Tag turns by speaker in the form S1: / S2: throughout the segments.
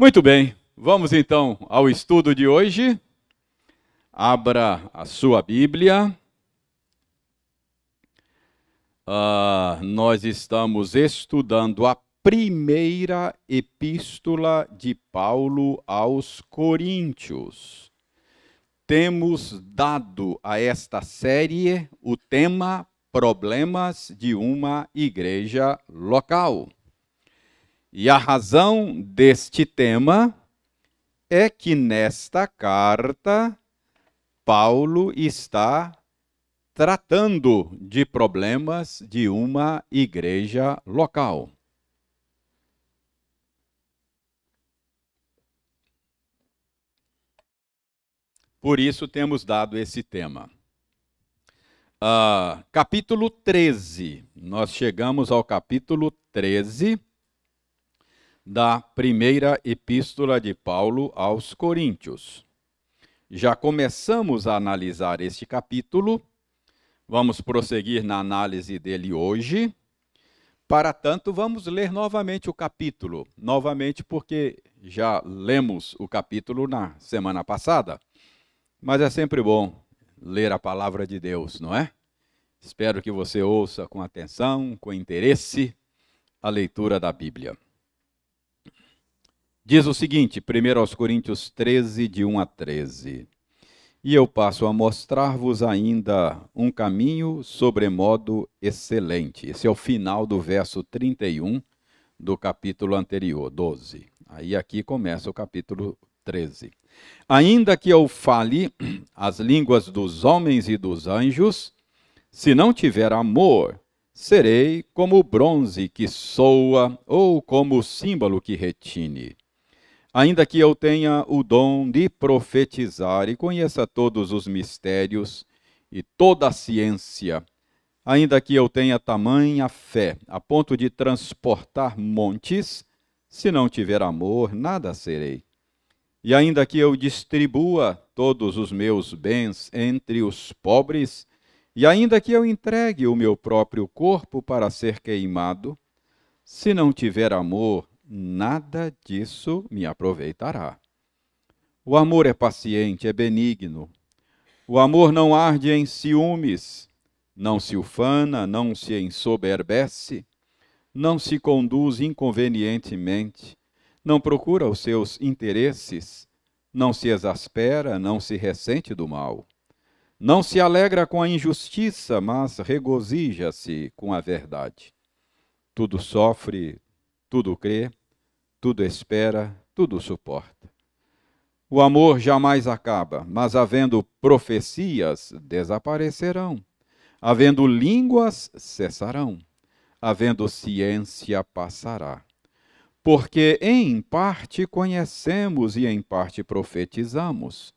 S1: Muito bem, vamos então ao estudo de hoje. Abra a sua Bíblia. Uh, nós estamos estudando a primeira epístola de Paulo aos Coríntios. Temos dado a esta série o tema Problemas de uma Igreja Local. E a razão deste tema é que nesta carta Paulo está tratando de problemas de uma igreja local. Por isso temos dado esse tema. Uh, capítulo 13. Nós chegamos ao capítulo 13 da primeira epístola de Paulo aos Coríntios. Já começamos a analisar este capítulo, vamos prosseguir na análise dele hoje. Para tanto, vamos ler novamente o capítulo, novamente porque já lemos o capítulo na semana passada, mas é sempre bom ler a palavra de Deus, não é? Espero que você ouça com atenção, com interesse, a leitura da Bíblia. Diz o seguinte, 1 aos Coríntios 13, de 1 a 13. E eu passo a mostrar-vos ainda um caminho sobremodo excelente. Esse é o final do verso 31 do capítulo anterior, 12. Aí aqui começa o capítulo 13. Ainda que eu fale as línguas dos homens e dos anjos, se não tiver amor, serei como o bronze que soa ou como o símbolo que retine. Ainda que eu tenha o dom de profetizar e conheça todos os mistérios e toda a ciência, ainda que eu tenha tamanha fé a ponto de transportar montes, se não tiver amor, nada serei. E ainda que eu distribua todos os meus bens entre os pobres, e ainda que eu entregue o meu próprio corpo para ser queimado, se não tiver amor, nada disso me aproveitará. O amor é paciente, é benigno. O amor não arde em ciúmes, não se ufana, não se ensoberbece, não se conduz inconvenientemente, não procura os seus interesses, não se exaspera, não se ressente do mal. Não se alegra com a injustiça, mas regozija-se com a verdade. Tudo sofre, tudo crê, tudo espera, tudo suporta. O amor jamais acaba, mas havendo profecias, desaparecerão. Havendo línguas, cessarão. Havendo ciência, passará. Porque em parte conhecemos e em parte profetizamos.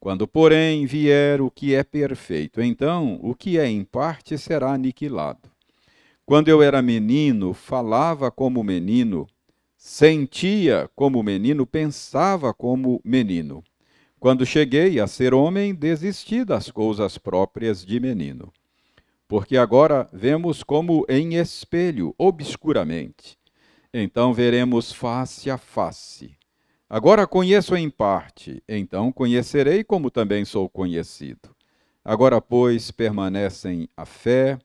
S1: Quando, porém, vier o que é perfeito, então o que é em parte será aniquilado. Quando eu era menino, falava como menino, sentia como menino, pensava como menino. Quando cheguei a ser homem, desisti das coisas próprias de menino. Porque agora vemos como em espelho, obscuramente. Então veremos face a face. Agora conheço em parte, então conhecerei como também sou conhecido. Agora, pois, permanecem a fé,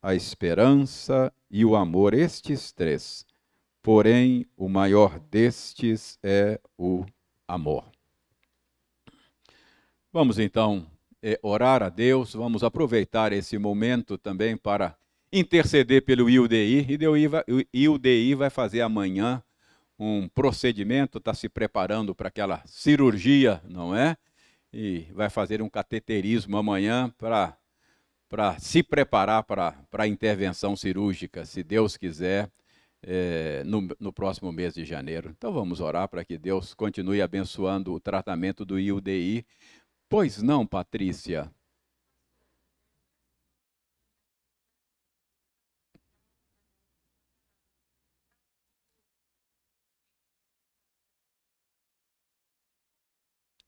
S1: a esperança e o amor, estes três. Porém, o maior destes é o amor. Vamos então é, orar a Deus, vamos aproveitar esse momento também para interceder pelo IUDI, e o IUDI vai fazer amanhã um procedimento, está se preparando para aquela cirurgia, não é? E vai fazer um cateterismo amanhã para se preparar para, para a intervenção cirúrgica, se Deus quiser, é, no, no, próximo mês de janeiro. Então vamos orar para que Deus continue abençoando o tratamento do IUDI. Pois não, Patrícia?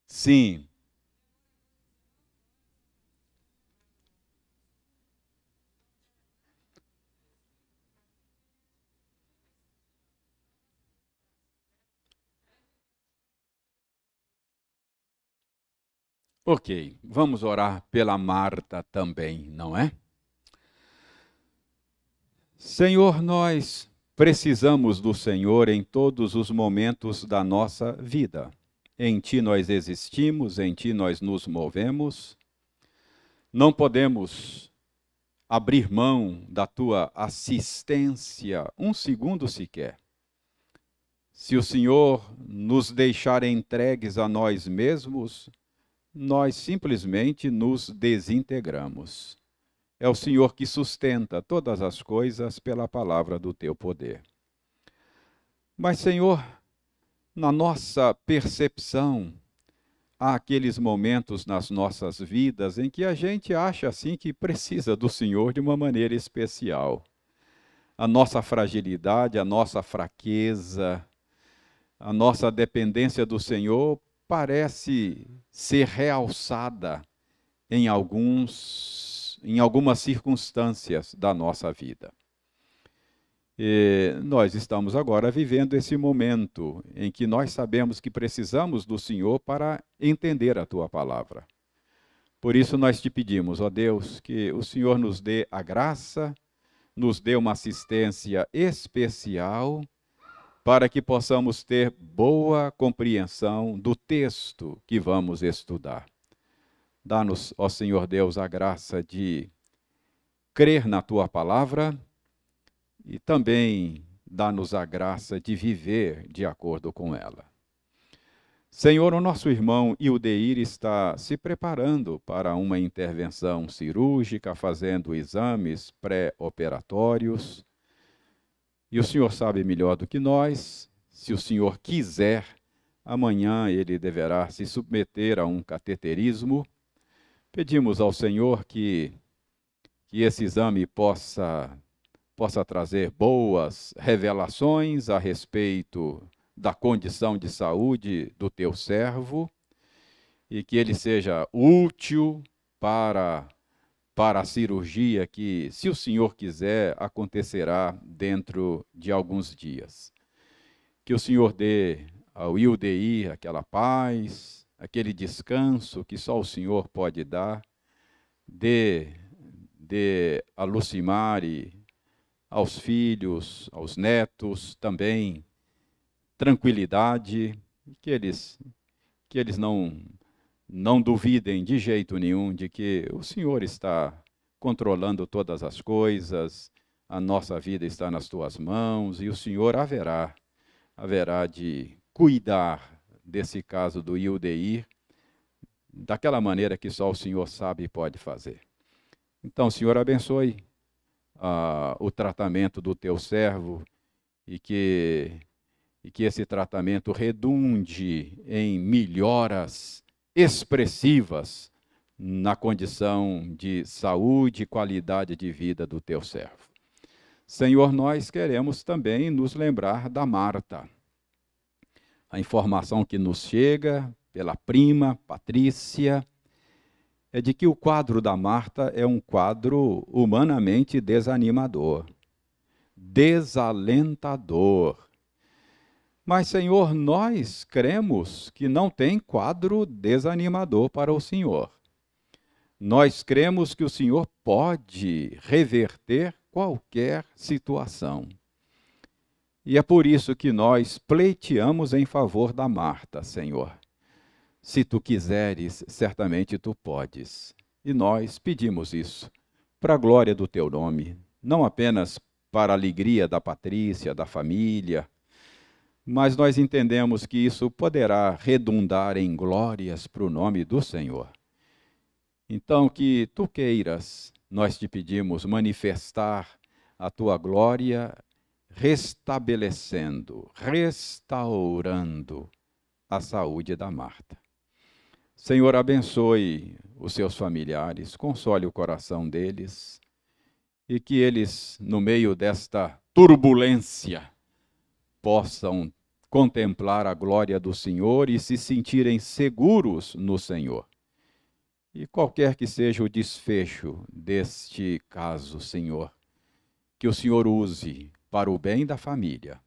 S1: Sim. Ok, vamos orar pela Marta também, não é? Senhor, nós precisamos do Senhor em todos os momentos da nossa vida. Em Ti nós existimos, em Ti nós nos movemos. Não podemos abrir mão da Tua assistência um segundo sequer. Se o Senhor nos deixar entregues a nós mesmos, nós simplesmente nos desintegramos. É o Senhor que sustenta todas as coisas pela palavra do teu poder. Mas, Senhor, na nossa percepção, há aqueles momentos nas nossas vidas em que a gente acha assim que precisa do Senhor de uma maneira especial. A nossa fragilidade, a nossa fraqueza, a nossa dependência do Senhor parece ser realçada em alguns em algumas circunstâncias da nossa vida. E nós estamos agora vivendo esse momento em que nós sabemos que precisamos do Senhor para entender a tua palavra. Por isso nós te pedimos, ó Deus, que o Senhor nos dê a graça, nos dê uma assistência especial para que possamos ter boa compreensão do texto que vamos estudar. Dá-nos, ó Senhor Deus, a graça de crer na tua palavra e também dá-nos a graça de viver de acordo com ela. Senhor, o nosso irmão Ildeir está se preparando para uma intervenção cirúrgica, fazendo exames pré-operatórios e o Senhor sabe melhor do que nós, se o Senhor quiser, amanhã ele deverá se submeter a um cateterismo. Pedimos ao Senhor que, que esse exame possa, possa trazer boas revelações a respeito da condição de saúde do teu servo e que ele seja útil para para a cirurgia que, se o Senhor quiser, acontecerá dentro de alguns dias. Que o Senhor dê ao IUDI aquela paz, aquele descanso que só o Senhor pode dar, dê, dê a Lucimare, aos filhos, aos netos também, tranquilidade, que eles, que eles não não duvidem de jeito nenhum de que o Senhor está controlando todas as coisas, a nossa vida está nas tuas mãos e o Senhor haverá, haverá de cuidar desse caso do Ildeir daquela maneira que só o Senhor sabe e pode fazer. Então, Senhor, abençoe uh, o tratamento do teu servo e que, e que esse tratamento redunde em melhoras expressivas na condição de saúde e qualidade de vida do teu servo. Senhor, nós queremos também nos lembrar da Marta. A informação que nos chega pela prima Patrícia é de que o quadro da Marta é um quadro humanamente desanimador, desalentador. Mas, Senhor, nós cremos que não tem quadro desanimador para o Senhor. Nós cremos que o Senhor pode reverter qualquer situação. E é por isso que nós pleiteamos em favor da Marta, Senhor. Se tu quiseres, certamente tu podes. E nós pedimos isso, para a glória do teu nome, não apenas para a alegria da Patrícia, da família, mas nós entendemos que isso poderá redundar em glórias para o nome do Senhor. Então, que tu queiras, nós te pedimos manifestar a tua glória, restabelecendo, restaurando a saúde da Marta. Senhor, abençoe os seus familiares, console o coração deles e que eles, no meio desta turbulência, possam contemplar a glória do Senhor e se sentirem seguros no Senhor. E qualquer que seja o desfecho deste caso, Senhor, que o Senhor use para o bem da família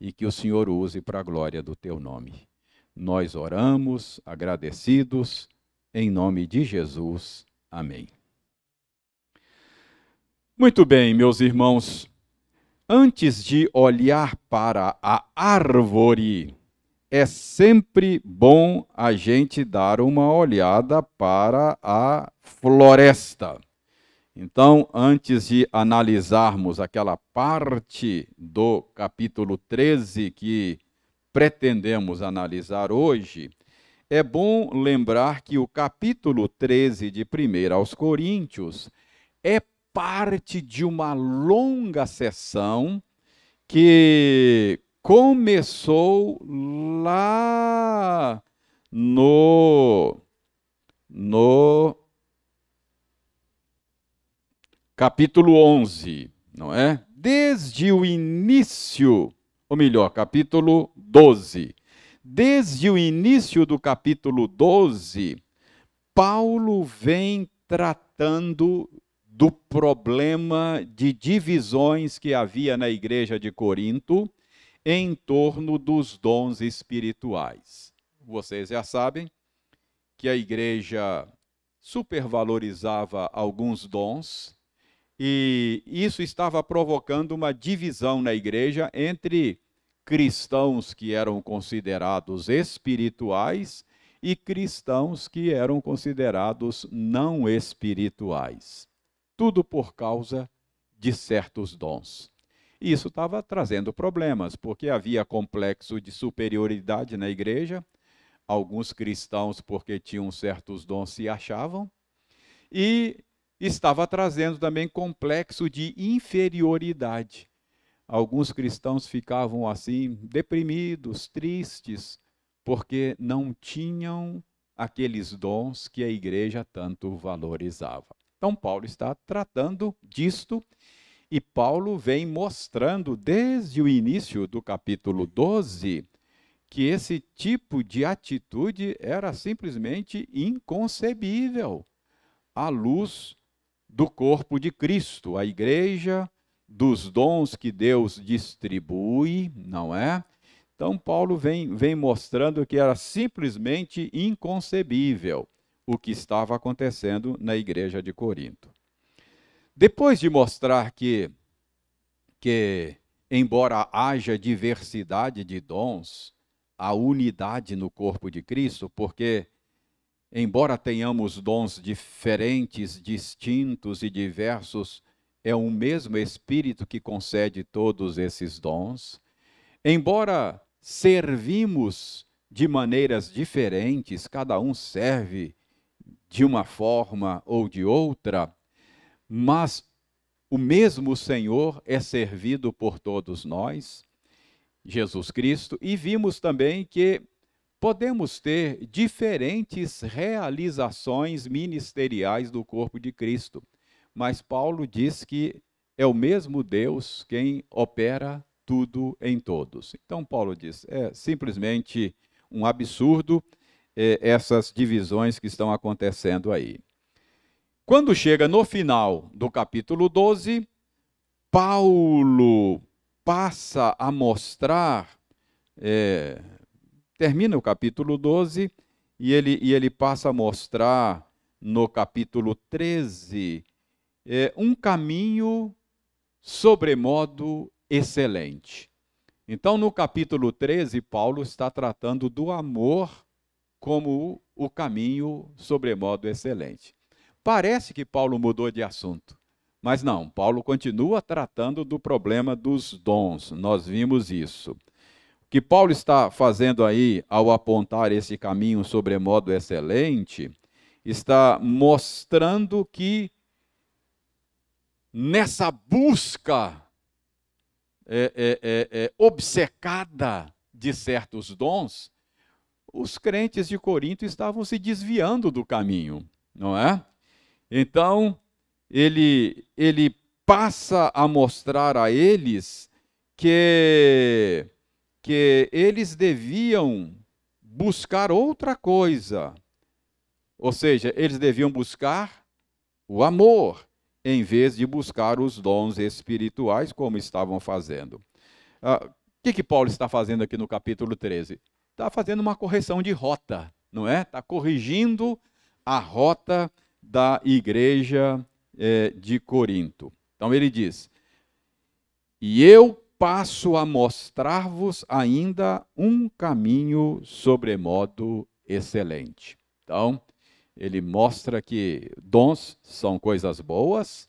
S1: e que o Senhor use para a glória do teu nome. Nós oramos agradecidos Em nome de Jesus. Amém. Muito bem, meus irmãos. Antes de olhar para a árvore, é sempre bom a gente dar uma olhada para a floresta. Então, antes de analisarmos aquela parte do capítulo 13 que pretendemos analisar hoje, é bom lembrar que o capítulo 13 de 1 aos Coríntios é parte de uma longa sessão que começou lá no no capítulo 11, não é? Desde o início, ou melhor, capítulo 12. Desde o início do capítulo 12, Paulo vem tratando do problema de divisões que havia na igreja de Corinto em torno dos dons espirituais. Vocês já sabem que a igreja supervalorizava alguns dons e isso estava provocando uma divisão na igreja entre cristãos que eram considerados espirituais e cristãos que eram considerados não espirituais. Tudo por causa de certos dons. Isso estava trazendo problemas, porque havia complexo de superioridade na igreja. Alguns cristãos, porque tinham certos dons, se achavam. E estava trazendo também complexo de inferioridade. Alguns cristãos ficavam assim, deprimidos, tristes, porque não tinham aqueles dons que a igreja tanto valorizava. Então, Paulo está tratando disto e Paulo vem mostrando desde o início do capítulo 12 que esse tipo de atitude era simplesmente inconcebível à luz do corpo de Cristo, a igreja, dos dons que Deus distribui, não é? Então, Paulo vem, vem mostrando que era simplesmente inconcebível o que estava acontecendo na igreja de Corinto. Depois de mostrar que, que embora haja diversidade de dons, a unidade no corpo de Cristo, porque embora tenhamos dons diferentes, distintos e diversos, é o mesmo Espírito que concede todos esses dons. Embora servimos de maneiras diferentes, cada um serve de uma forma ou de outra, mas o mesmo Senhor é servido por todos nós, Jesus Cristo, e vimos também que podemos ter diferentes realizações ministeriais do corpo de Cristo, mas Paulo diz que é o mesmo Deus quem opera tudo em todos. Então, Paulo diz: é simplesmente um absurdo eh, essas divisões que estão acontecendo aí. Quando chega no final do capítulo 12, Paulo passa a mostrar é, termina o capítulo 12 e ele, e ele passa a mostrar no capítulo 13 é, um caminho sobremodo excelente. Então, no capítulo 13, Paulo está tratando do amor como o caminho sobremodo excelente. Parece que Paulo mudou de assunto, mas não, Paulo continua tratando do problema dos dons, nós vimos isso que Paulo está fazendo aí ao apontar esse caminho sobremodo excelente, está mostrando que nessa busca é, é, é, é, obcecada de certos dons, os crentes de Corinto estavam se desviando do caminho, não é? Então, ele, ele passa a mostrar a eles que que eles deviam buscar outra coisa. Ou seja, eles deviam buscar o amor, em vez de buscar os dons espirituais, como estavam fazendo. Ah, o que, que Paulo está fazendo aqui no capítulo 13? Está fazendo uma correção de rota, não é? Está corrigindo a rota da igreja é, de Corinto. Então ele diz: E eu passo a mostrar-vos ainda um caminho sobremodo excelente. Então, ele mostra que dons são coisas boas,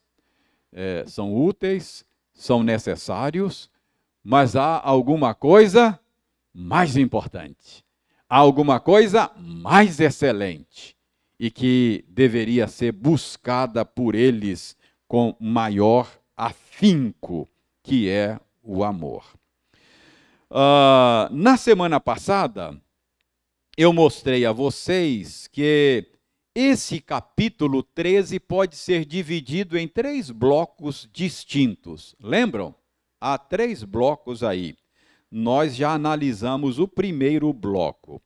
S1: é, são úteis, são necessários, mas há alguma coisa mais importante, alguma coisa mais excelente e que deveria ser buscada por eles com maior afinco, que é o amor. Uh, na semana passada, eu mostrei a vocês que esse capítulo 13 pode ser dividido em três blocos distintos. Lembram? Há três blocos aí. Nós já analisamos o primeiro bloco.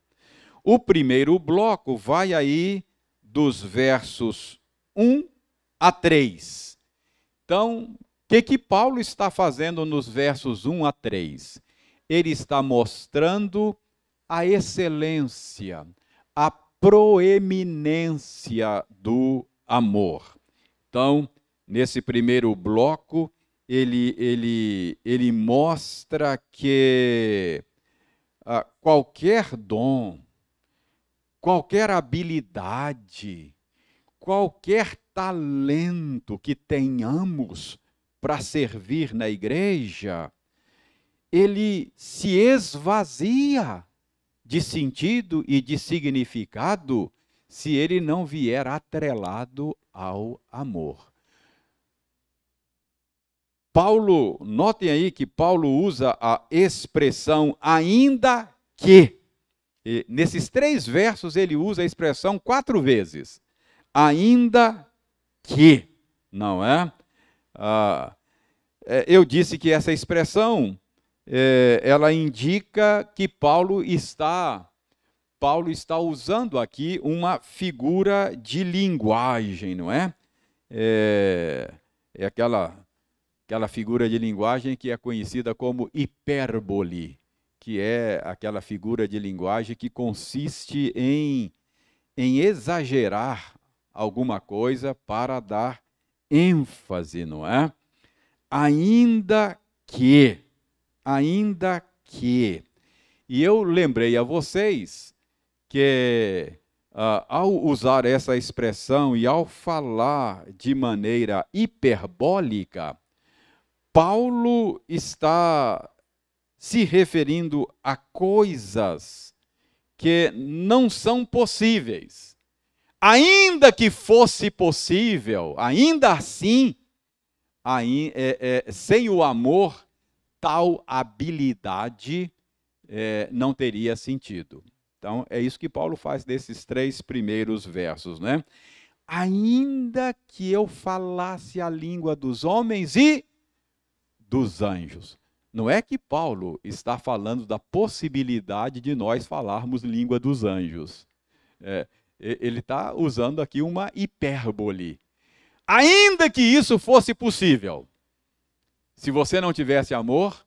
S1: O primeiro bloco vai aí dos versos 1 a 3. Então, o que, que Paulo está fazendo nos versos 1 a 3? Ele está mostrando a excelência, a proeminência do amor. Então, nesse primeiro bloco, ele, ele, ele mostra que ah, qualquer dom, qualquer habilidade, qualquer talento que tenhamos para servir na igreja, ele se esvazia de sentido e de significado se ele não vier atrelado ao amor. Paulo, notem aí que Paulo usa a expressão ainda que. E nesses três versos ele usa a expressão quatro vezes. Ainda que, não é? Ah, é, eu disse que essa expressão é, ela indica que Paulo está Paulo está usando aqui uma figura de linguagem, não é? É, é aquela aquela figura de linguagem que é conhecida como hipérbole, que é aquela figura de linguagem que consiste em em exagerar alguma coisa para dar ênfase, não é? Ainda que ainda que. E eu lembrei a vocês que, uh, ao usar essa expressão e ao falar de maneira hiperbólica, Paulo está se referindo a coisas que não são possíveis. Ainda que fosse possível, ainda assim, aí, é, é, sem o amor, tal habilidade é, não teria sentido. Então, é isso que Paulo faz desses três primeiros versos, né? Ainda que eu falasse a língua dos homens e dos anjos. Não é que Paulo está falando da possibilidade de nós falarmos língua dos anjos. É, ele está usando aqui uma hipérbole. Ainda que isso fosse possível, se você não tivesse amor,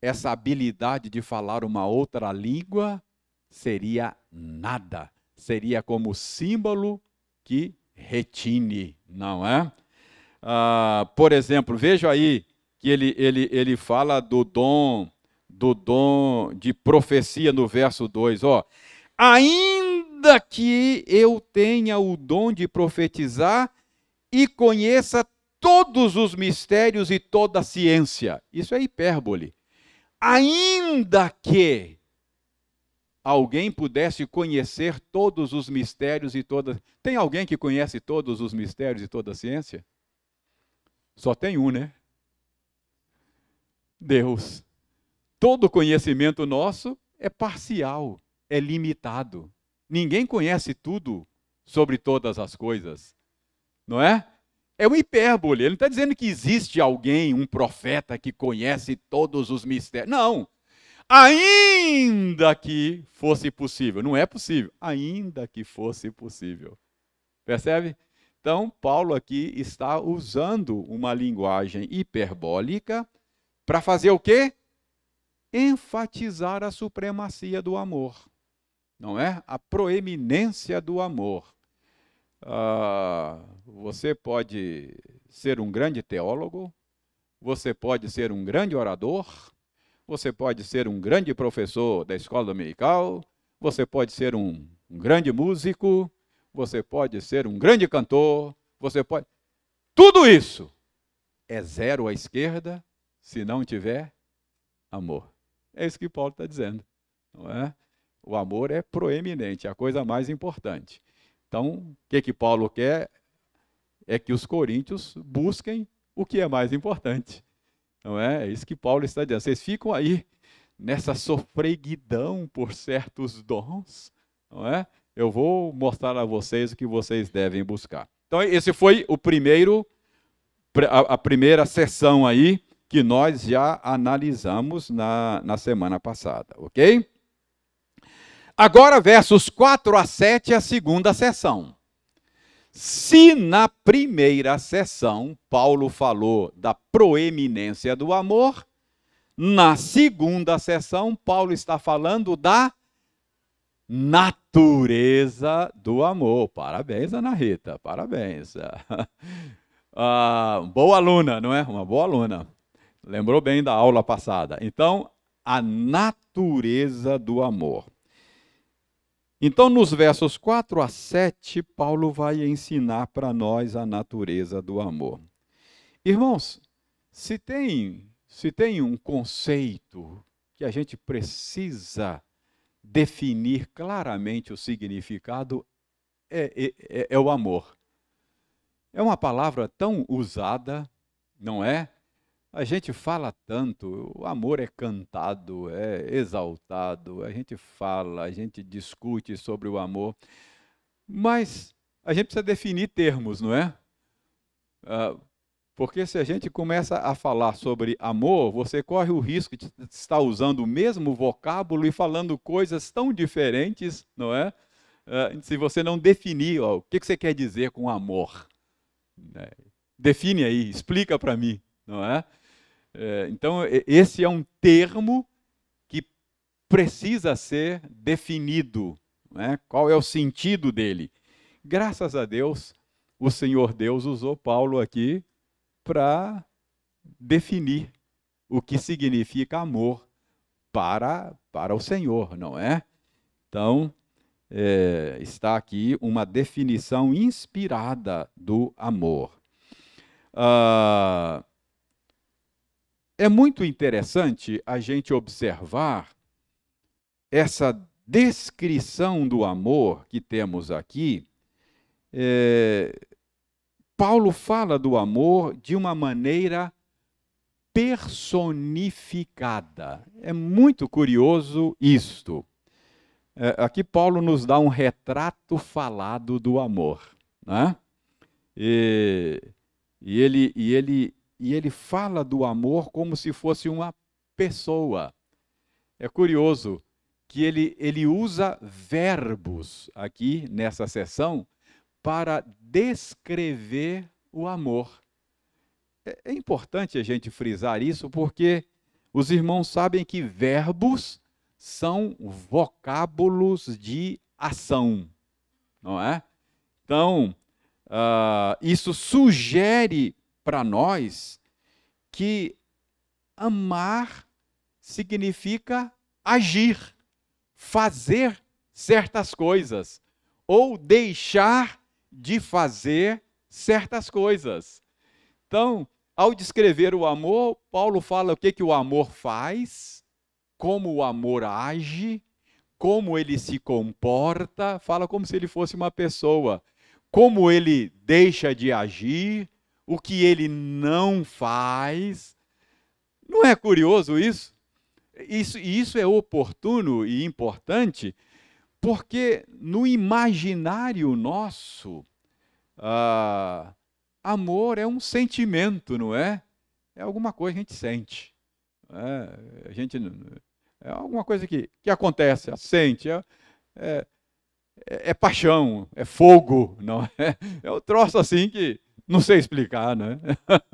S1: essa habilidade de falar uma outra língua seria nada. Seria como símbolo que retine, não é? Ah, por exemplo, veja aí que ele, ele, ele fala do dom, do dom de profecia no verso 2, ó. Ainda que eu tenha o dom de profetizar e conheça todos os mistérios e toda a ciência. Isso é hipérbole. Ainda que alguém pudesse conhecer todos os mistérios e toda. Tem alguém que conhece todos os mistérios e toda a ciência? Só tem um, né? Deus. Todo conhecimento nosso é parcial, é limitado. Ninguém conhece tudo sobre todas as coisas, não é? É uma hipérbole. Ele não está dizendo que existe alguém, um profeta, que conhece todos os mistérios. Não. Ainda que fosse possível. Não é possível. Ainda que fosse possível. Percebe? Então, Paulo aqui está usando uma linguagem hiperbólica para fazer o quê? Enfatizar a supremacia do amor. Não é? A proeminência do amor. Ah, você pode ser um grande teólogo, você pode ser um grande orador, você pode ser um grande professor da escola dominical, você pode ser um, um grande músico, você pode ser um grande cantor, você pode. Tudo isso é zero à esquerda se não tiver amor. É isso que Paulo está dizendo, não é? O amor é proeminente, é a coisa mais importante. Então, o que, que Paulo quer é que os coríntios busquem o que é mais importante. Não é? É isso que Paulo está dizendo. Vocês ficam aí nessa sofreguidão por certos dons, não é? Eu vou mostrar a vocês o que vocês devem buscar. Então, esse foi o primeiro, a, primeira sessão aí que nós já analisamos na, na semana passada, ok? Agora, versos 4 a 7, a segunda sessão. Se na primeira sessão Paulo falou da proeminência do amor, na segunda sessão Paulo está falando da natureza do amor. Parabéns, Ana Rita, parabéns. Ah, boa aluna, não é? Uma boa aluna. Lembrou bem da aula passada. Então, a natureza do amor. Então, nos versos 4 a 7, Paulo vai ensinar para nós a natureza do amor. Irmãos, se tem, se tem um conceito que a gente precisa definir claramente o significado, é, é, é o amor. É uma palavra tão usada, não é? A gente fala tanto, o amor é cantado, é exaltado, a gente fala, a gente discute sobre o amor, mas a gente precisa definir termos, não é? Ah, porque se a gente começa a falar sobre amor, você corre o risco de estar usando o mesmo vocábulo e falando coisas tão diferentes, não é? Ah, se você não definir ó, o que você quer dizer com amor. Né? Define aí, explica para mim, não é? É, então, esse é um termo que precisa ser definido. Né? Qual é o sentido dele? Graças a Deus, o Senhor Deus usou Paulo aqui para definir o que significa amor para, para o Senhor, não é? Então, é, está aqui uma definição inspirada do amor. Ah, é muito interessante a gente observar essa descrição do amor que temos aqui. É, Paulo fala do amor de uma maneira personificada. É muito curioso isto. É, aqui Paulo nos dá um retrato falado do amor. Né? E, e, ele, e ele e ele fala do amor como se fosse uma pessoa. É curioso que ele, ele usa verbos aqui nessa sessão para descrever o amor. É, é importante a gente frisar isso porque os irmãos sabem que verbos são vocábulos de ação, não é? Então, uh, isso sugere para nós que amar significa agir, fazer certas coisas ou deixar de fazer certas coisas. Então, ao descrever o amor, Paulo fala o que, que o amor faz, como o amor age, como ele se comporta, fala como se ele fosse uma pessoa, como ele deixa de agir, o que ele não faz. Não é curioso isso? Isso, isso é oportuno e importante, porque no imaginário nosso, ah, amor é um sentimento, não é? É alguma coisa que a gente sente. É, a gente, é alguma coisa que, que acontece, sente. É, é, é, paixão, é fogo, não é? É um troço assim que não sei explicar, né?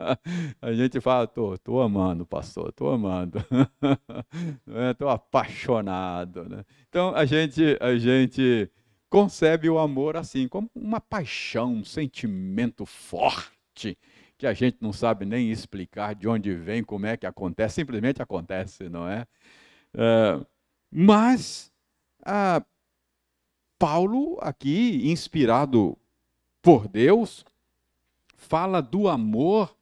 S1: A gente fala, tô, tô amando, pastor, tô amando, estou apaixonado, né? Então a gente, a gente concebe o amor assim, como uma paixão, um sentimento forte, que a gente não sabe nem explicar de onde vem, como é que acontece, simplesmente acontece, não é? Uh, mas uh, Paulo, aqui, inspirado por Deus, fala do amor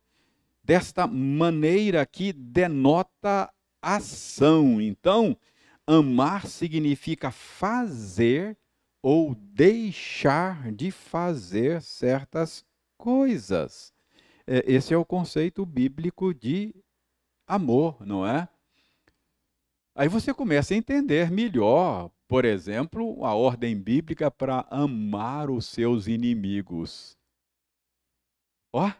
S1: desta maneira que denota ação. Então, amar significa fazer ou deixar de fazer certas coisas. É, esse é o conceito bíblico de amor, não é? Aí você começa a entender melhor, por exemplo, a ordem bíblica para amar os seus inimigos. Ó,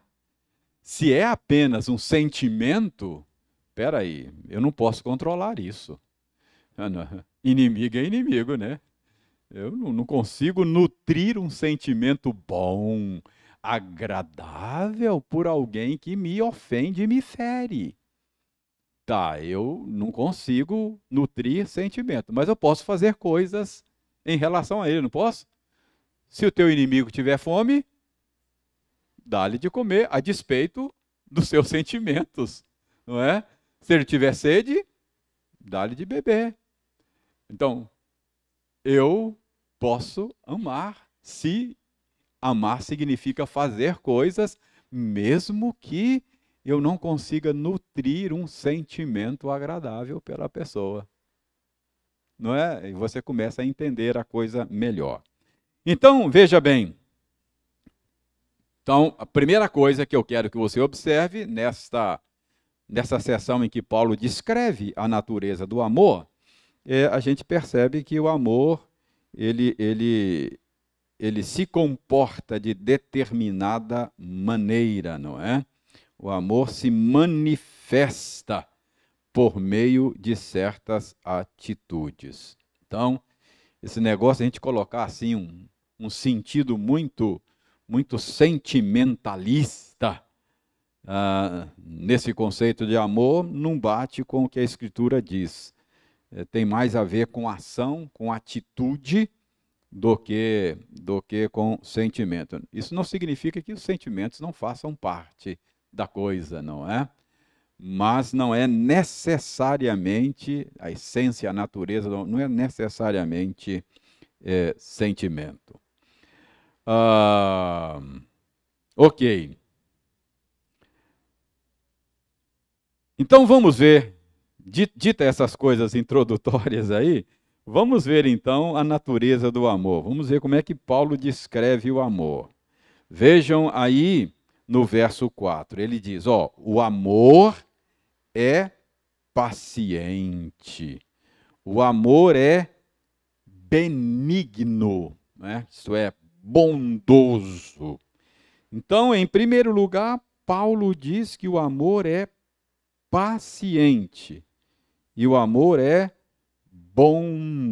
S1: se é apenas um sentimento, espera aí, eu não posso controlar isso. Inimigo é inimigo, né? Eu não consigo nutrir um sentimento bom, agradável por alguém que me ofende e me fere. Tá, eu não consigo nutrir sentimento, mas eu posso fazer coisas em relação a ele, não posso? Se o teu inimigo tiver fome, dá-lhe de comer a despeito dos seus sentimentos, não é? Se ele tiver sede, dá-lhe de beber. Então, eu posso amar se amar significa fazer coisas mesmo que eu não consiga nutrir um sentimento agradável pela pessoa. Não é? E você começa a entender a coisa melhor. Então, veja bem. Então, a primeira coisa que eu quero que você observe nesta nessa sessão em que Paulo descreve a natureza do amor, é, a gente percebe que o amor ele, ele, ele se comporta de determinada maneira, não é? O amor se manifesta por meio de certas atitudes. Então, esse negócio a gente colocar assim um, um sentido muito muito sentimentalista ah, nesse conceito de amor não bate com o que a Escritura diz. É, tem mais a ver com ação, com atitude, do que, do que com sentimento. Isso não significa que os sentimentos não façam parte da coisa, não é? Mas não é necessariamente, a essência, a natureza, não é necessariamente é, sentimento. Ah, ok. Então vamos ver, dita essas coisas introdutórias aí, vamos ver então a natureza do amor. Vamos ver como é que Paulo descreve o amor. Vejam aí no verso 4, ele diz: Ó, o amor é paciente, o amor é benigno, né? isto é, bondoso. Então, em primeiro lugar, Paulo diz que o amor é paciente e o amor é bondoso.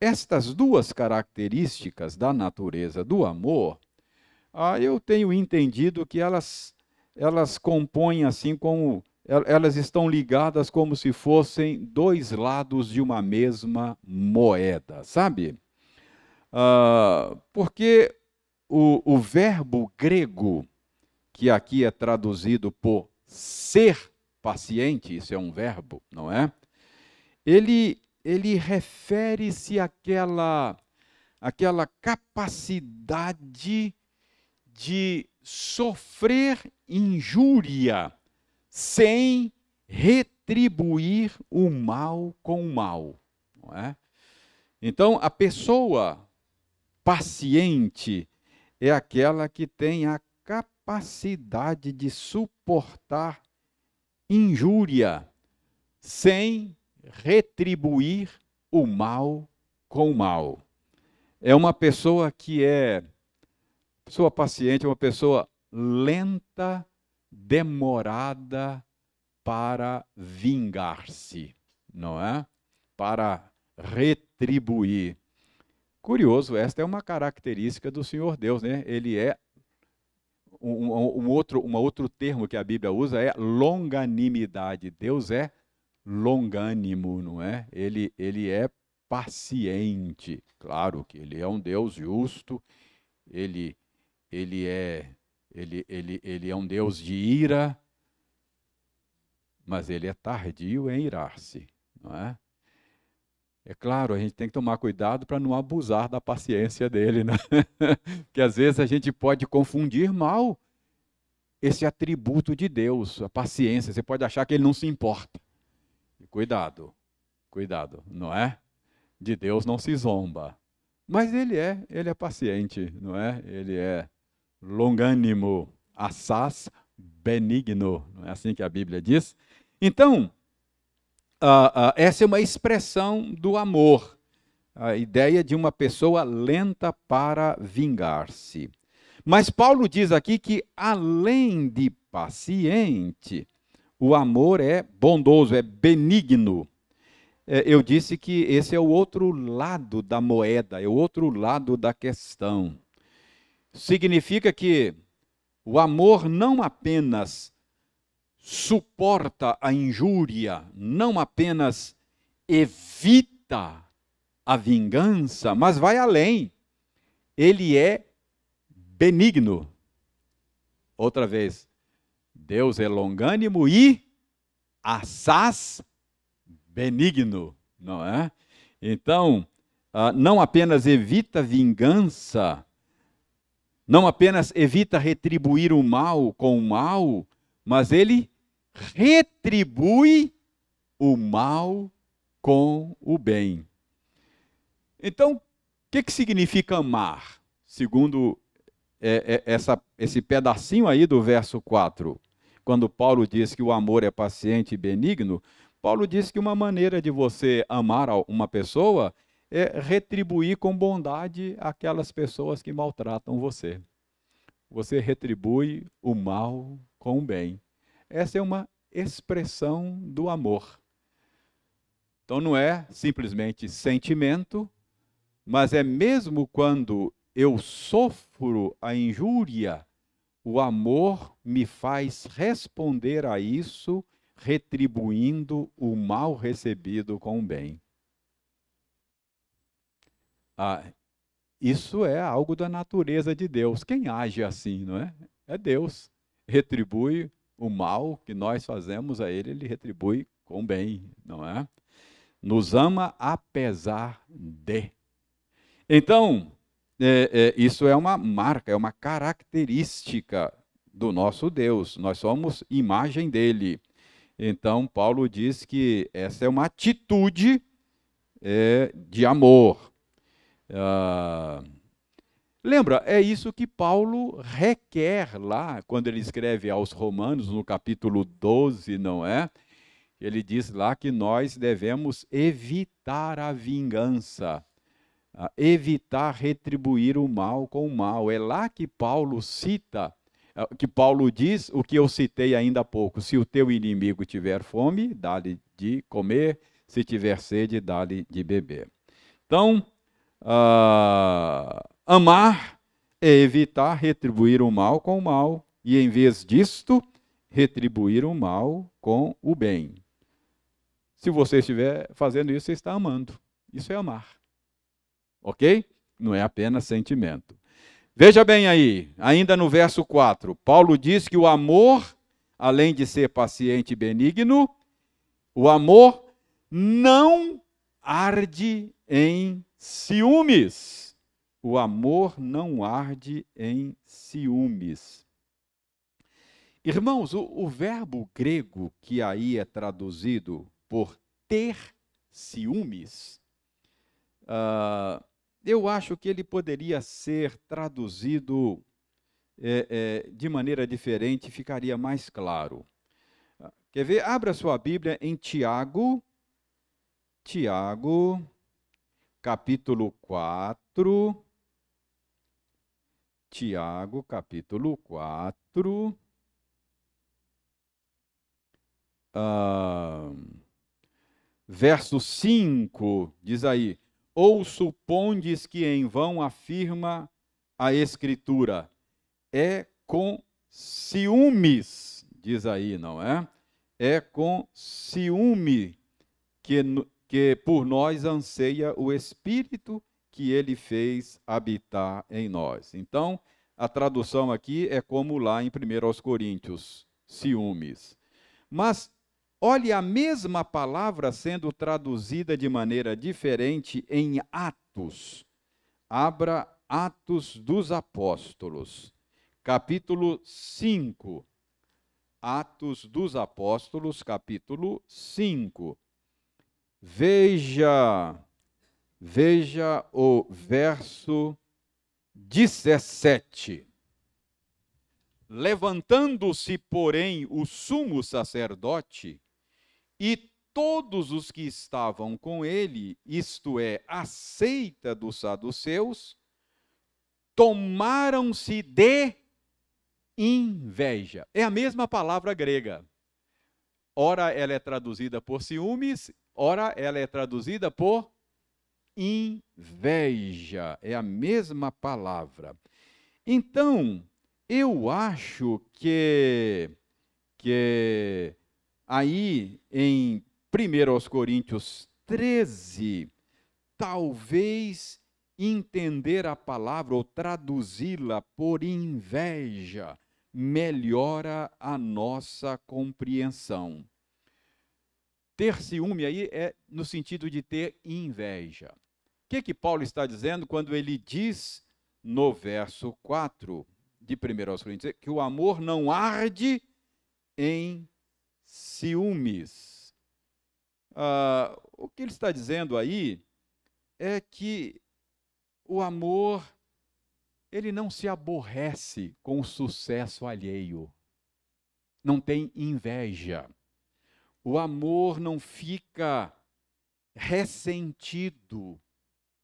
S1: Estas duas características da natureza do amor, ah, eu tenho entendido que elas, elas compõem assim como elas estão ligadas como se fossem dois lados de uma mesma moeda, sabe? Uh, porque o, o verbo grego, que aqui é traduzido por ser paciente, isso é um verbo, não é? Ele, ele refere-se àquela, àquela capacidade de sofrer injúria sem retribuir o mal com o mal, não é? Então, a pessoa paciente é aquela que tem a capacidade de suportar injúria sem retribuir o mal com o mal. É uma pessoa que é pessoa paciente, é uma pessoa lenta, demorada para vingar-se, não é? Para retribuir. Curioso, esta é uma característica do Senhor Deus, né? Ele é um, um, outro, um outro termo que a Bíblia usa é longanimidade. Deus é longânimo, não é? Ele, ele é paciente. Claro que ele é um Deus justo, ele, ele, é, ele, ele, ele é um Deus de ira, mas ele é tardio em irar-se, não é? É claro, a gente tem que tomar cuidado para não abusar da paciência dele, né? Porque às vezes a gente pode confundir mal esse atributo de Deus, a paciência. Você pode achar que ele não se importa. Cuidado, cuidado, não é? De Deus não se zomba. Mas ele é, ele é paciente, não é? Ele é longânimo, assaz benigno, não é assim que a Bíblia diz? Então, uh, uh, essa é uma expressão do amor, a ideia de uma pessoa lenta para vingar-se. Mas Paulo diz aqui que, além de paciente, o amor é bondoso, é benigno. É, eu disse que esse é o outro lado da moeda, é o outro lado da questão. Significa que o amor não apenas suporta a injúria, não apenas evita a vingança, mas vai além. Ele é benigno. Outra vez, Deus é longânimo e assaz benigno, não é? Então, ah, não apenas evita vingança, não apenas evita retribuir o mal com o mal, mas ele retribui o mal com o bem. Então, o que, que significa amar? Segundo é, é, essa, esse pedacinho aí do verso 4, quando Paulo diz que o amor é paciente e benigno, Paulo diz que uma maneira de você amar uma pessoa é retribuir com bondade aquelas pessoas que maltratam você. Você retribui o mal com o bem. Essa é uma expressão do amor. Então não é simplesmente sentimento, mas é mesmo quando eu sofro a injúria, o amor me faz responder a isso, retribuindo o mal recebido com o bem. Ah, isso é algo da natureza de Deus. Quem age assim, não é? É Deus. Retribui o mal que nós fazemos a Ele, Ele retribui com bem, não é? Nos ama apesar de. Então, é, é, isso é uma marca, é uma característica do nosso Deus. Nós somos imagem dele. Então, Paulo diz que essa é uma atitude é, de amor. Ah, Lembra, é isso que Paulo requer lá, quando ele escreve aos Romanos, no capítulo 12, não é? Ele diz lá que nós devemos evitar a vingança, evitar retribuir o mal com o mal. É lá que Paulo cita, é, que Paulo diz o que eu citei ainda há pouco: se o teu inimigo tiver fome, dá-lhe de comer, se tiver sede, dá-lhe de beber. Então, uh, Amar é evitar retribuir o mal com o mal e, em vez disto, retribuir o mal com o bem. Se você estiver fazendo isso, você está amando. Isso é amar. Ok? Não é apenas sentimento. Veja bem aí, ainda no verso 4, Paulo diz que o amor, além de ser paciente e benigno, o amor não arde em ciúmes o amor não arde em ciúmes. Irmãos, o, o, verbo grego que aí é traduzido por ter ciúmes, uh, eu acho que ele poderia ser traduzido é, é, de maneira diferente, ficaria mais claro. Quer ver? Abra sua Bíblia em Tiago, Tiago, capítulo 4. Tiago, capítulo 4. Ah, verso 5 diz aí: Ou supondes que em vão afirma a Escritura, é com ciúmes, diz aí, não é? É com ciúme que que por nós anseia o Espírito que ele fez habitar em nós. Então, a tradução aqui é como lá em 1 Coríntios, ciúmes. Mas olhe a mesma palavra sendo traduzida de maneira diferente em Atos. Abra Atos dos Apóstolos, capítulo 5. Atos dos Apóstolos, capítulo 5. Veja, veja o verso 17. Levantando-se, porém, o sumo sacerdote e todos os que estavam com ele, isto é, a seita dos saduceus, tomaram-se de inveja. É a mesma palavra grega. Ora ela é traduzida por ciúmes, ora ela é traduzida por inveja. É a mesma palavra. Então, eu acho que, que aí em 1 Coríntios 13, talvez entender a palavra ou traduzi-la por inveja melhora a nossa compreensão. Ter ciúme aí é no sentido de ter inveja. Que, que Paulo está dizendo quando ele diz no verso 4 de 1 Coríntios que o amor não arde em ciúmes? Ah, o que ele está dizendo aí é que o amor ele não se aborrece com o sucesso alheio. Não tem inveja. O amor não fica ressentido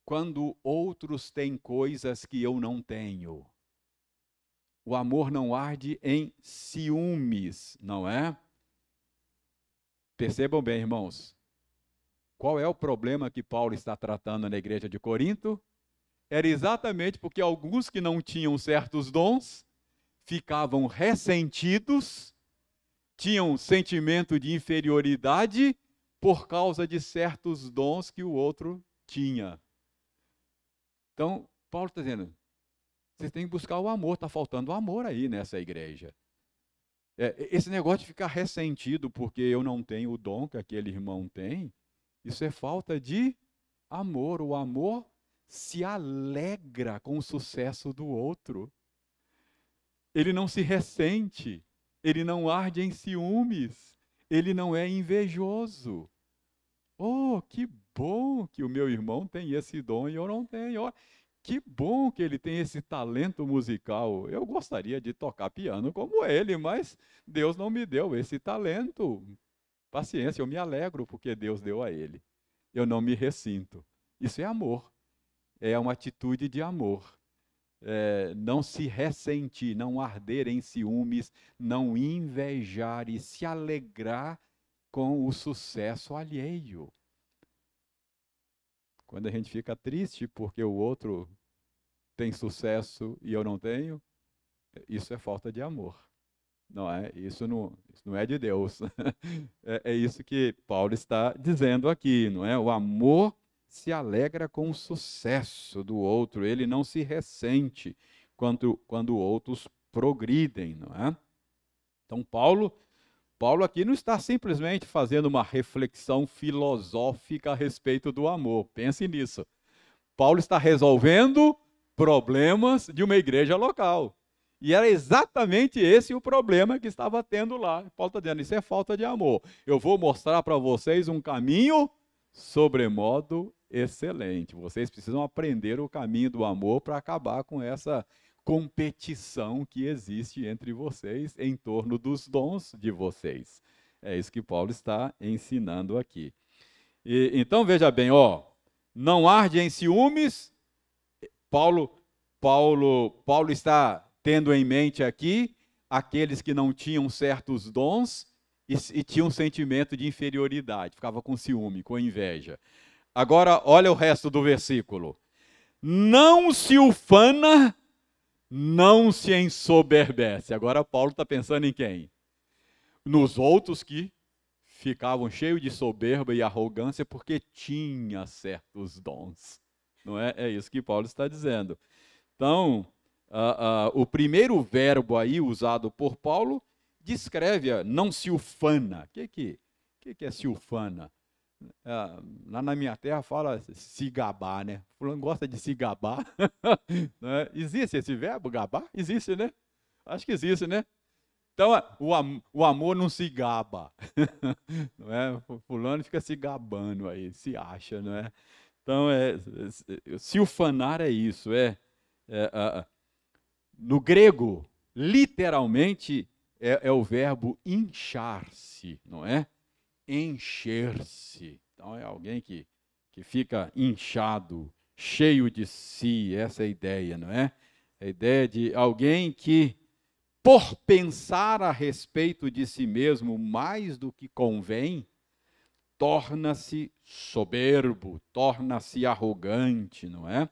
S1: quando outros têm coisas que eu não tenho. O amor não arde em ciúmes, não é? Percebam bem, irmãos. Qual é o problema que Paulo está tratando na igreja de Corinto? era exatamente porque alguns que não tinham certos dons ficavam ressentidos, tinham sentimento de inferioridade por causa de certos dons que o outro tinha. Então, Paulo está dizendo: vocês têm que buscar o amor, está faltando amor aí nessa igreja. É, esse negócio de ficar ressentido porque eu não tenho o dom que aquele irmão tem, isso é falta de amor. O amor se alegra com o sucesso do outro. Ele não se ressente, ele não arde em ciúmes, ele não é invejoso. Oh, que bom que o meu irmão tem esse dom e eu não tenho. Que bom que ele tem esse talento musical. Eu gostaria de tocar piano como ele, mas Deus não me deu esse talento. Paciência, eu me alegro porque Deus deu a ele. Eu não me ressinto. Isso é amor é uma atitude de amor. É, não se ressentir, não arder em ciúmes, não invejar e se alegrar com o sucesso alheio. Quando a gente fica triste porque o outro tem sucesso e eu não tenho, isso é falta de amor. Não é? Isso não, isso não é de Deus. é, é isso que Paulo está dizendo aqui, não é? O amor se alegra com o sucesso do outro, ele não se ressente quando, quando outros progridem, não é? Então, Paulo, Paulo aqui não está simplesmente fazendo uma reflexão filosófica a respeito do amor, pense nisso. Paulo está resolvendo problemas de uma igreja local. E era exatamente esse o problema que estava tendo lá. Paulo está dizendo: isso é falta de amor. Eu vou mostrar para vocês um caminho sobremodo excelente. Vocês precisam aprender o caminho do amor para acabar com essa competição que existe entre vocês em torno dos dons de vocês. É isso que Paulo está ensinando aqui. E, então veja bem, ó, não arde em ciúmes. Paulo, Paulo, Paulo está tendo em mente aqui aqueles que não tinham certos dons e, e tinham um sentimento de inferioridade, ficava com ciúme, com inveja. Agora, olha o resto do versículo. Não se ufana, não se ensoberbece. Agora, Paulo está pensando em quem? Nos outros que ficavam cheios de soberba e arrogância porque tinha certos dons. Não é? É isso que Paulo está dizendo. Então, uh, uh, o primeiro verbo aí usado por Paulo descreve a não se ufana. O que, que, que, que é se ufana? Uh, lá na minha terra fala se gabar, né? Fulano gosta de se gabar. né? Existe esse verbo, gabar? Existe, né? Acho que existe, né? Então, o, am o amor não se gaba. não é? Fulano fica se gabando aí, se acha, não é? Então, é, se ufanar é isso, é, é no grego, literalmente, é, é o verbo inchar-se, não é? Encher-se. Então, é alguém que, que fica inchado, cheio de si, essa é a ideia, não é? A ideia de alguém que, por pensar a respeito de si mesmo mais do que convém, torna-se soberbo, torna-se arrogante, não é?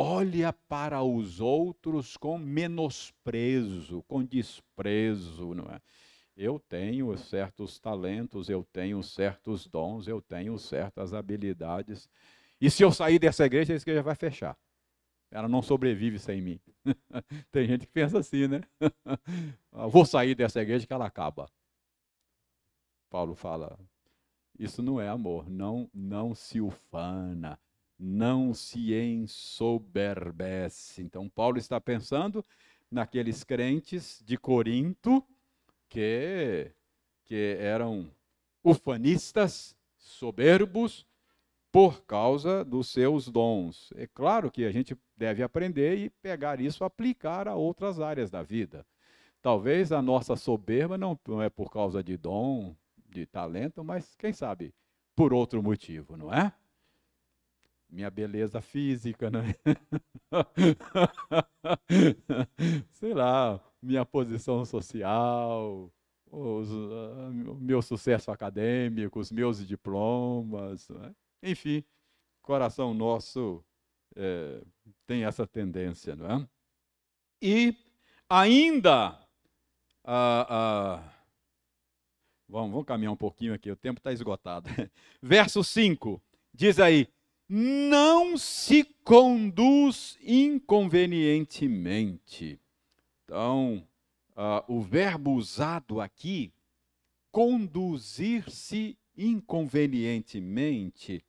S1: olha para os outros com menosprezo, com desprezo, não é? Eu tenho certos talentos, eu tenho certos dons, eu tenho certas habilidades. E se eu sair dessa igreja, a igreja vai fechar. Ela não sobrevive sem mim. Tem gente que pensa assim, né? Vou sair dessa igreja que ela acaba. Paulo fala: isso não é amor, não, não se ufana, não se ensoberbece. Então, Paulo está pensando naqueles crentes de Corinto que, que eram ufanistas, soberbos, por causa dos seus dons. É claro que a gente deve aprender e pegar isso, aplicar a outras áreas da vida. Talvez a nossa soberba não, não é por causa de dom, de talento, mas quem sabe por outro motivo, não é? minha beleza física, né? Sei lá, minha posição social, os, uh, meu sucesso acadêmico, os meus diplomas, né? enfim, coração nosso é, tem essa tendência, não é? E ainda, uh, uh, vamos, vamos caminhar um pouquinho aqui, o tempo está esgotado. Verso 5, diz aí, não se conduz inconvenientemente. Então, uh, o verbo usado aqui, conduzir-se inconvenientemente,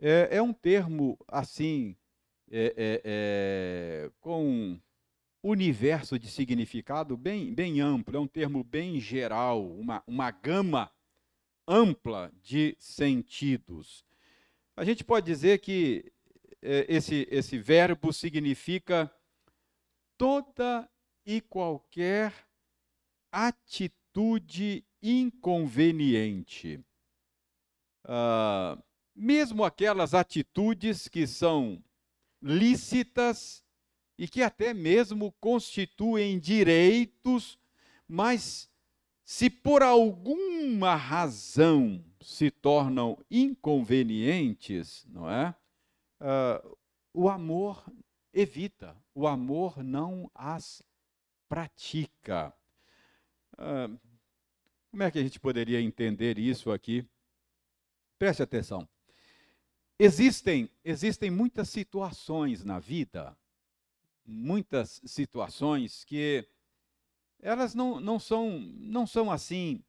S1: é, é, um termo assim, é, é, é, com universo de significado bem, bem amplo, é um termo bem geral, uma, uma gama ampla de sentidos. A gente pode dizer que é, esse, esse verbo significa toda e qualquer atitude inconveniente. Ah, mesmo aquelas atitudes que são lícitas e que até mesmo constituem direitos, mas se por alguma razão se tornam inconvenientes, não é? Uh, o amor evita, o amor não as pratica. Uh, como é que a gente poderia entender isso aqui? Preste atenção. Existem, existem muitas situações na vida, muitas situações que elas não, não, são, não são assim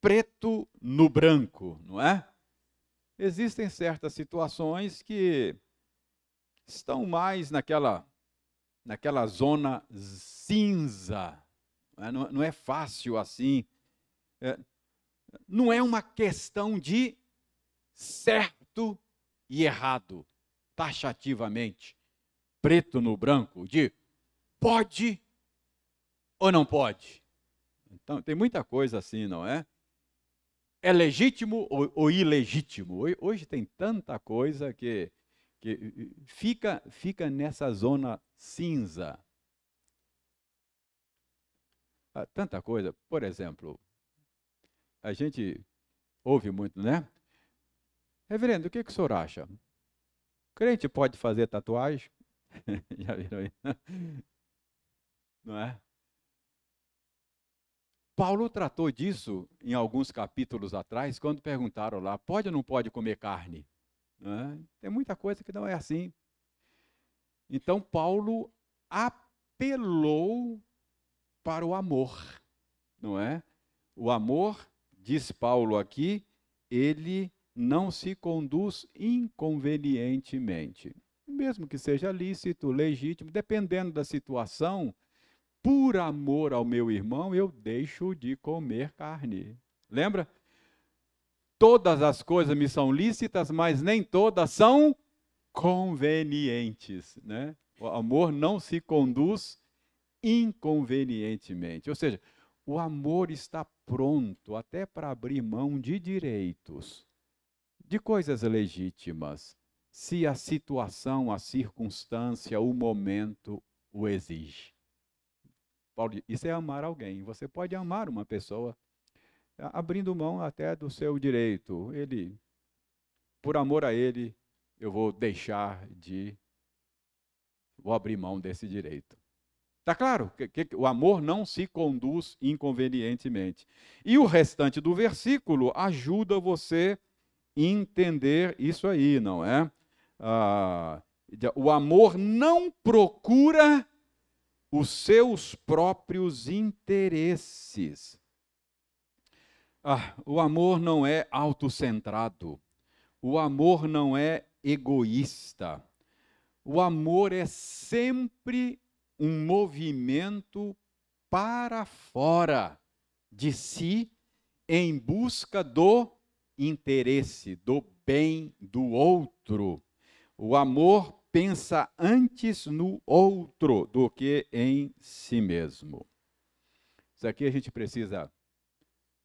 S1: preto no branco, não é? Existem certas situações que estão mais naquela, naquela zona cinza. Não é, não é fácil assim. É, não é uma questão de certo e errado, taxativamente, preto no branco, de pode ou não pode. Então, tem muita coisa assim, não é? é legítimo ou, ou ilegítimo? Hoje tem tanta coisa que, que fica, fica nessa zona cinza. Ah, tanta coisa. Por exemplo, a gente ouve muito, né? Reverendo, o que, que o senhor acha? Crente pode fazer tatuagem? Já viram aí? Não é? Paulo tratou disso em alguns capítulos atrás, quando perguntaram lá: pode ou não pode comer carne? Né? Tem muita coisa que não é assim. Então, Paulo apelou para o amor, não é? O amor, diz Paulo aqui, ele não se conduz inconvenientemente. Mesmo que seja lícito, legítimo, dependendo da situação, por amor ao meu irmão, eu deixo de comer carne. Lembra? Todas as coisas me são lícitas, mas nem todas são convenientes, né? O amor não se conduz inconvenientemente. Ou seja, o amor está pronto até para abrir mão de direitos, de coisas legítimas, se a situação, a circunstância, o momento o exige. Paulo, isso é amar alguém. Você pode amar uma pessoa abrindo mão até do seu direito. Ele, por amor a ele, eu vou deixar de, vou abrir mão desse direito. Está claro que, que, o amor não se conduz inconvenientemente. E o restante do versículo ajuda você entender isso aí, não é? Ah, o amor não procura os seus próprios interesses. Ah, o amor não é autocentrado. O amor não é egoísta. O amor é sempre um movimento para fora de si em busca do interesse, do bem do outro. O amor pensa antes no outro do que em si mesmo. Isso aqui a gente precisa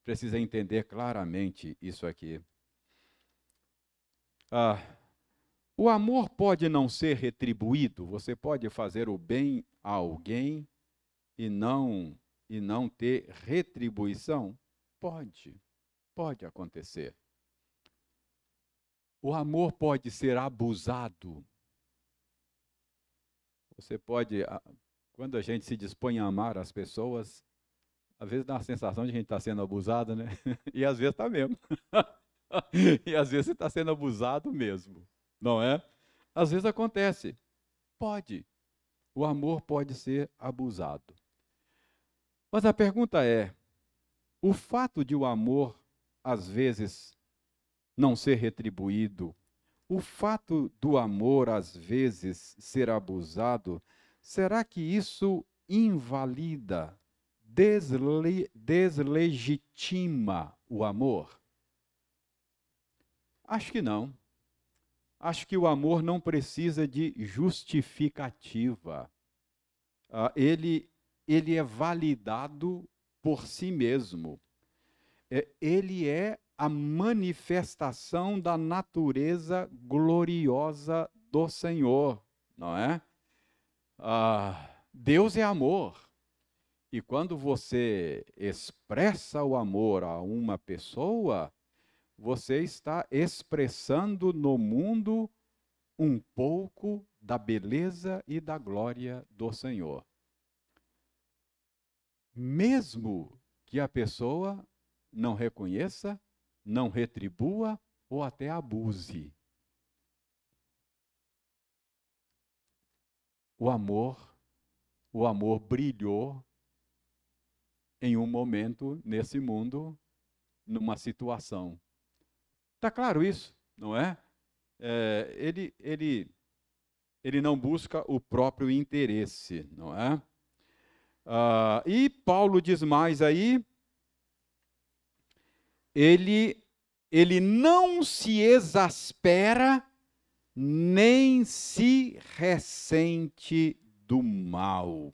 S1: precisa entender claramente isso aqui. Ah, o amor pode não ser retribuído. Você pode fazer o bem a alguém e não e não ter retribuição? Pode. Pode acontecer. O amor pode ser abusado. Você pode, quando a gente se dispõe a amar as pessoas, às vezes dá a sensação de que a gente está sendo abusado, né? E às vezes está mesmo. e às vezes você está sendo abusado mesmo, não é? Às vezes acontece. Pode. O amor pode ser abusado. Mas a pergunta é: o fato de o amor, às vezes, não ser retribuído, o fato do amor, às vezes, ser abusado, será que isso invalida desle, deslegitima o amor? Acho que não. Acho que o amor não precisa de justificativa. Uh, ele, ele é validado por si mesmo. É, ele é a manifestação da natureza gloriosa do Senhor, não é? Uh, Deus é amor. E quando você expressa o amor a uma pessoa, você está expressando no mundo um pouco da beleza e da glória do Senhor. Mesmo que a pessoa não reconheça, não retribua ou até abuse. O amor, o amor brilhou em um momento nesse mundo, numa situação. Está claro isso, não é? é? ele, ele, ele não busca o próprio interesse, não é? Ah, e Paulo diz mais aí, ele, ele não se exaspera nem se ressente do mal.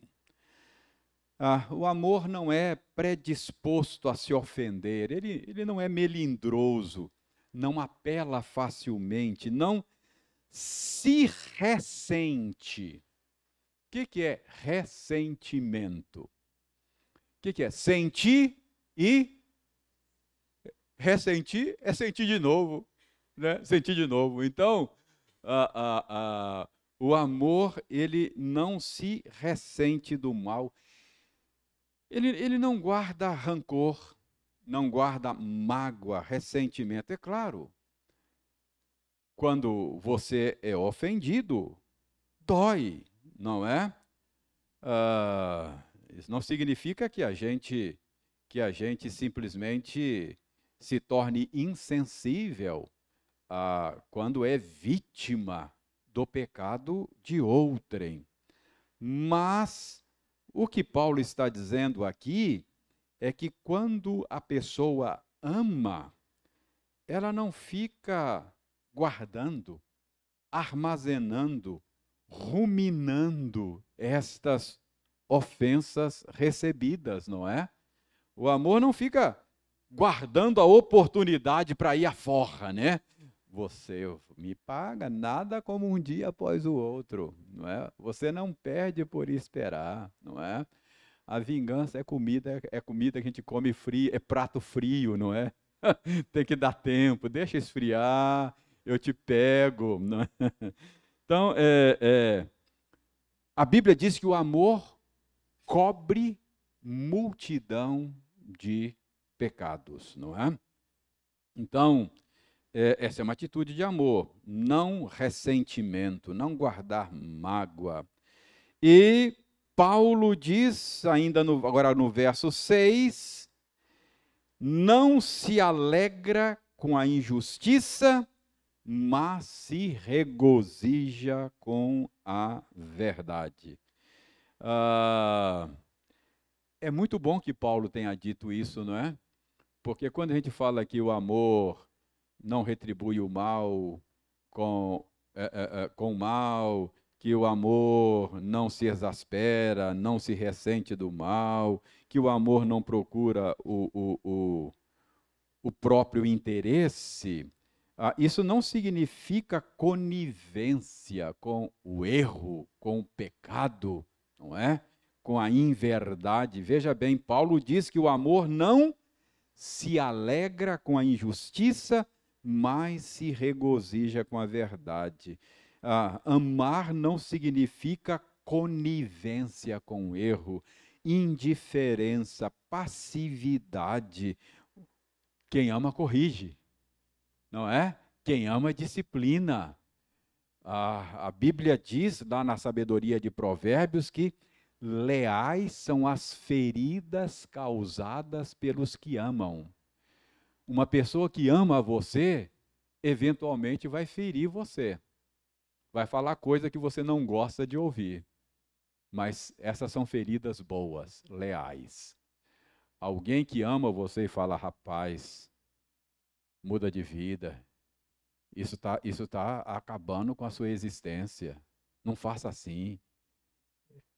S1: Ah, o amor não é predisposto a se ofender, ele, ele não é melindroso, não apela facilmente, não se ressente. O que, que é ressentimento? O que, que é? Sentir e ressentir é sentir de novo, né? Sentir de novo. Então, ah, ah, o amor ele não se ressente do mal Ele, ele não guarda rancor, não guarda mágoa, ressentimento. É claro, quando você é ofendido, dói, não é? Uh, isso não significa que a gente que a gente simplesmente se torne insensível quando é vítima do pecado de outrem. Mas o que Paulo está dizendo aqui é que quando a pessoa ama, ela não fica guardando, armazenando, ruminando estas ofensas recebidas, não é? O amor não fica guardando a oportunidade para ir à forra, né? Você me paga nada como um dia após o outro, não é? Você não perde por esperar, não é? A vingança é comida, é comida que a gente come frio, é prato frio, não é? Tem que dar tempo, deixa esfriar, eu te pego. É? Então, é, é, a Bíblia diz que o amor cobre multidão de pecados, não é? Então, é, essa é uma atitude de amor, não ressentimento, não guardar mágoa. E Paulo diz, ainda no, agora no verso 6, não se alegra com a injustiça, mas se regozija com a verdade. Ah, é muito bom que Paulo tenha dito isso, não é? Porque quando a gente fala que o amor não retribui o mal com, é, é, é, com o mal, que o amor não se exaspera, não se ressente do mal, que o amor não procura o, o, o, o próprio interesse, ah, isso não significa conivência com o erro, com o pecado, não é? Com a inverdade. Veja bem, Paulo diz que o amor não se alegra com a injustiça, mais se regozija com a verdade. Ah, amar não significa conivência com o erro, indiferença, passividade. Quem ama, corrige, não é? Quem ama, disciplina. Ah, a Bíblia diz, lá na sabedoria de Provérbios, que leais são as feridas causadas pelos que amam. Uma pessoa que ama você, eventualmente vai ferir você. Vai falar coisa que você não gosta de ouvir. Mas essas são feridas boas, leais. Alguém que ama você e fala, rapaz, muda de vida. Isso está isso tá acabando com a sua existência. Não faça assim.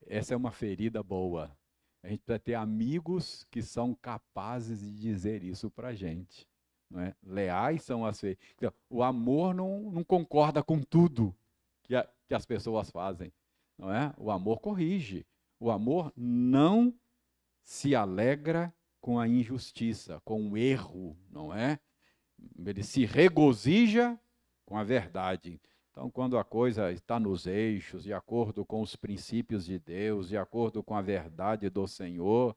S1: Essa é uma ferida boa. A gente precisa ter amigos que são capazes de dizer isso para a gente. Não é? Leais são as feiras. Então, o amor não, não concorda com tudo que, a, que as pessoas fazem. Não é? O amor corrige. O amor não se alegra com a injustiça, com o erro, não é? Ele se regozija com a verdade. Então, quando a coisa está nos eixos, de acordo com os princípios de Deus, de acordo com a verdade do Senhor,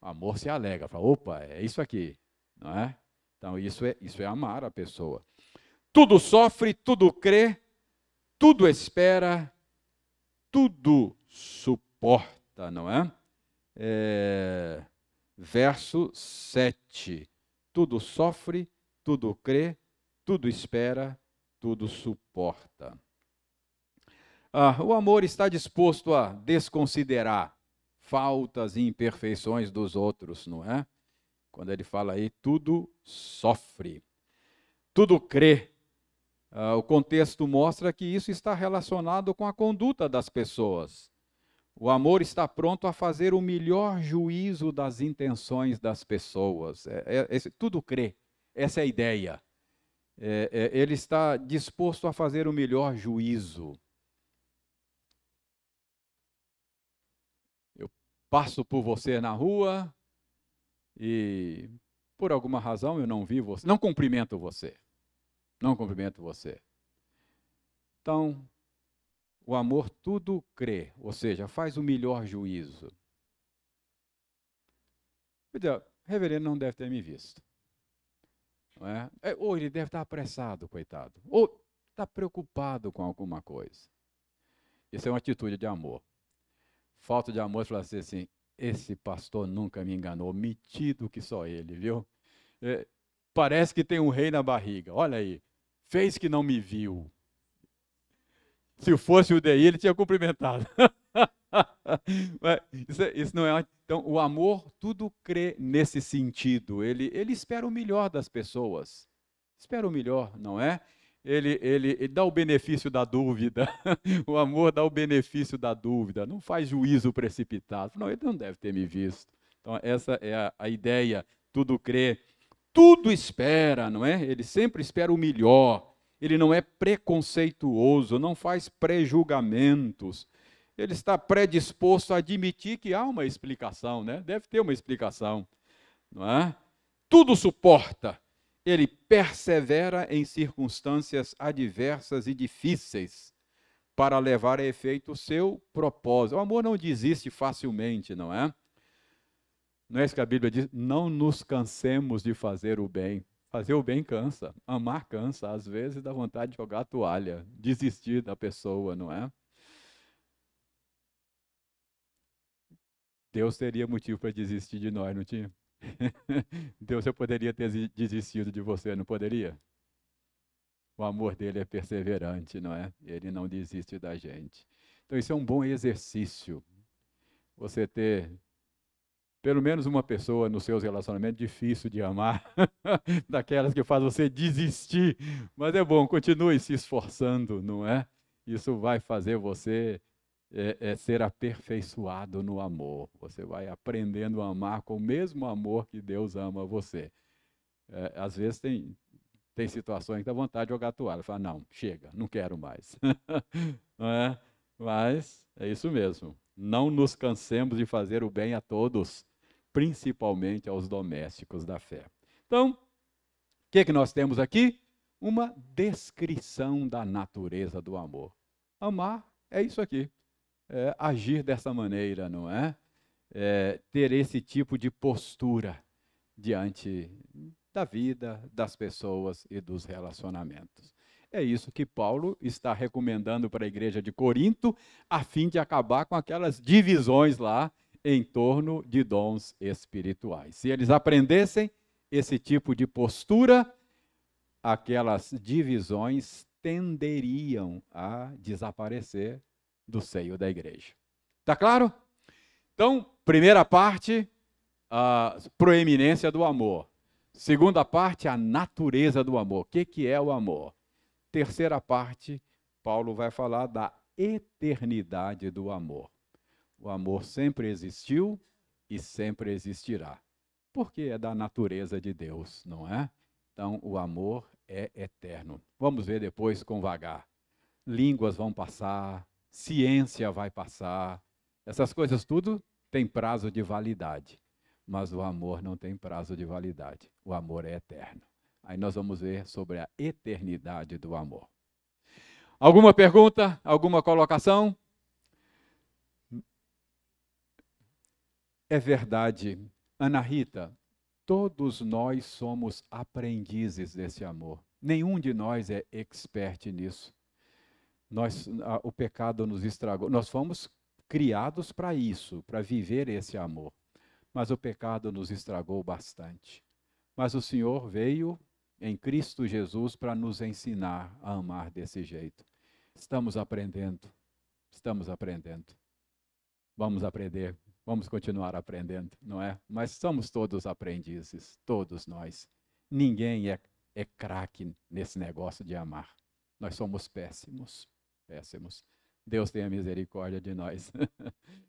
S1: o amor se alegra, fala, opa, é isso aqui, não é? Então, isso é, isso é amar a pessoa. Tudo sofre, tudo crê, tudo espera, tudo suporta, não é? é verso 7. Tudo sofre, tudo crê, tudo espera, tudo suporta. Ah, o amor está disposto a desconsiderar faltas e imperfeições dos outros, não é? Quando ele fala aí, tudo sofre, tudo crê. Ah, o contexto mostra que isso está relacionado com a conduta das pessoas. O amor está pronto a fazer o melhor juízo das intenções das pessoas. É, é, é, tudo crê. Essa é a ideia é, é, ele está disposto a fazer o melhor juízo. Eu passo por você na rua e, por alguma razão, eu não vi você, não cumprimento você. Não cumprimento você. Então, o amor tudo crê, ou seja, faz o melhor juízo. o reverendo não deve ter me visto. É? é? Ou ele deve estar apressado, coitado. Ou está preocupado com alguma coisa. Isso é uma atitude de amor. Falta de amor, falar assim, assim, esse pastor nunca me enganou, metido que só ele, viu? É, parece que tem um rei na barriga. Olha aí, fez que não me viu. Se fosse o DI, ele tinha cumprimentado. isso, é, isso, não é. Então, o amor tudo crê nesse sentido. Ele, ele espera o melhor das pessoas. Espera o melhor, não é? Ele, ele, ele dá o benefício da dúvida. o amor dá o benefício da dúvida. Não faz juízo precipitado. Não, ele não deve ter me visto. Então, essa é a, a ideia. Tudo crê, tudo espera, não é? Ele sempre espera o melhor ele não é preconceituoso, não faz prejulgamentos. Ele está predisposto a admitir que há uma explicação, né? Deve ter uma explicação, não é? Tudo suporta. Ele persevera em circunstâncias adversas e difíceis para levar a efeito o seu propósito. O amor não desiste facilmente, não é? Não é isso que a Bíblia diz? Não nos cansemos de fazer o bem. Fazer o bem cansa, amar cansa, às vezes dá vontade de jogar a toalha, desistir da pessoa, não é? Deus teria motivo para desistir de nós, não tinha? Deus já poderia ter desistido de você, não poderia? O amor dele é perseverante, não é? Ele não desiste da gente. Então, isso é um bom exercício. Você ter pelo menos uma pessoa nos seus relacionamentos difícil de amar, daquelas que faz você desistir. Mas é bom, continue se esforçando, não é? Isso vai fazer você é, é, ser aperfeiçoado no amor. Você vai aprendendo a amar com o mesmo amor que Deus ama você. É, às vezes tem, tem situações que dá vontade de jogar a toalha. Fala, não, chega, não quero mais. não é? Mas é isso mesmo. Não nos cansemos de fazer o bem a todos, principalmente aos domésticos da fé. Então, o que, que nós temos aqui? Uma descrição da natureza do amor. Amar é isso aqui. É agir dessa maneira, não é? é? Ter esse tipo de postura diante da vida, das pessoas e dos relacionamentos. É isso que Paulo está recomendando para a igreja de Corinto, a fim de acabar com aquelas divisões lá em torno de dons espirituais. Se eles aprendessem esse tipo de postura, aquelas divisões tenderiam a desaparecer do seio da igreja. Tá claro? Então, primeira parte, a proeminência do amor. Segunda parte, a natureza do amor. O que, que é o amor? Terceira parte, Paulo vai falar da eternidade do amor. O amor sempre existiu e sempre existirá. Porque é da natureza de Deus, não é? Então, o amor é eterno. Vamos ver depois com vagar. Línguas vão passar, ciência vai passar, essas coisas tudo tem prazo de validade. Mas o amor não tem prazo de validade. O amor é eterno. Aí nós vamos ver sobre a eternidade do amor. Alguma pergunta? Alguma colocação? É verdade. Ana Rita, todos nós somos aprendizes desse amor. Nenhum de nós é expert nisso. Nós, a, o pecado nos estragou. Nós fomos criados para isso, para viver esse amor. Mas o pecado nos estragou bastante. Mas o Senhor veio em Cristo Jesus para nos ensinar a amar desse jeito. Estamos aprendendo. Estamos aprendendo. Vamos aprender Vamos continuar aprendendo, não é? Mas somos todos aprendizes, todos nós. Ninguém é, é craque nesse negócio de amar. Nós somos péssimos, péssimos. Deus tenha misericórdia de nós.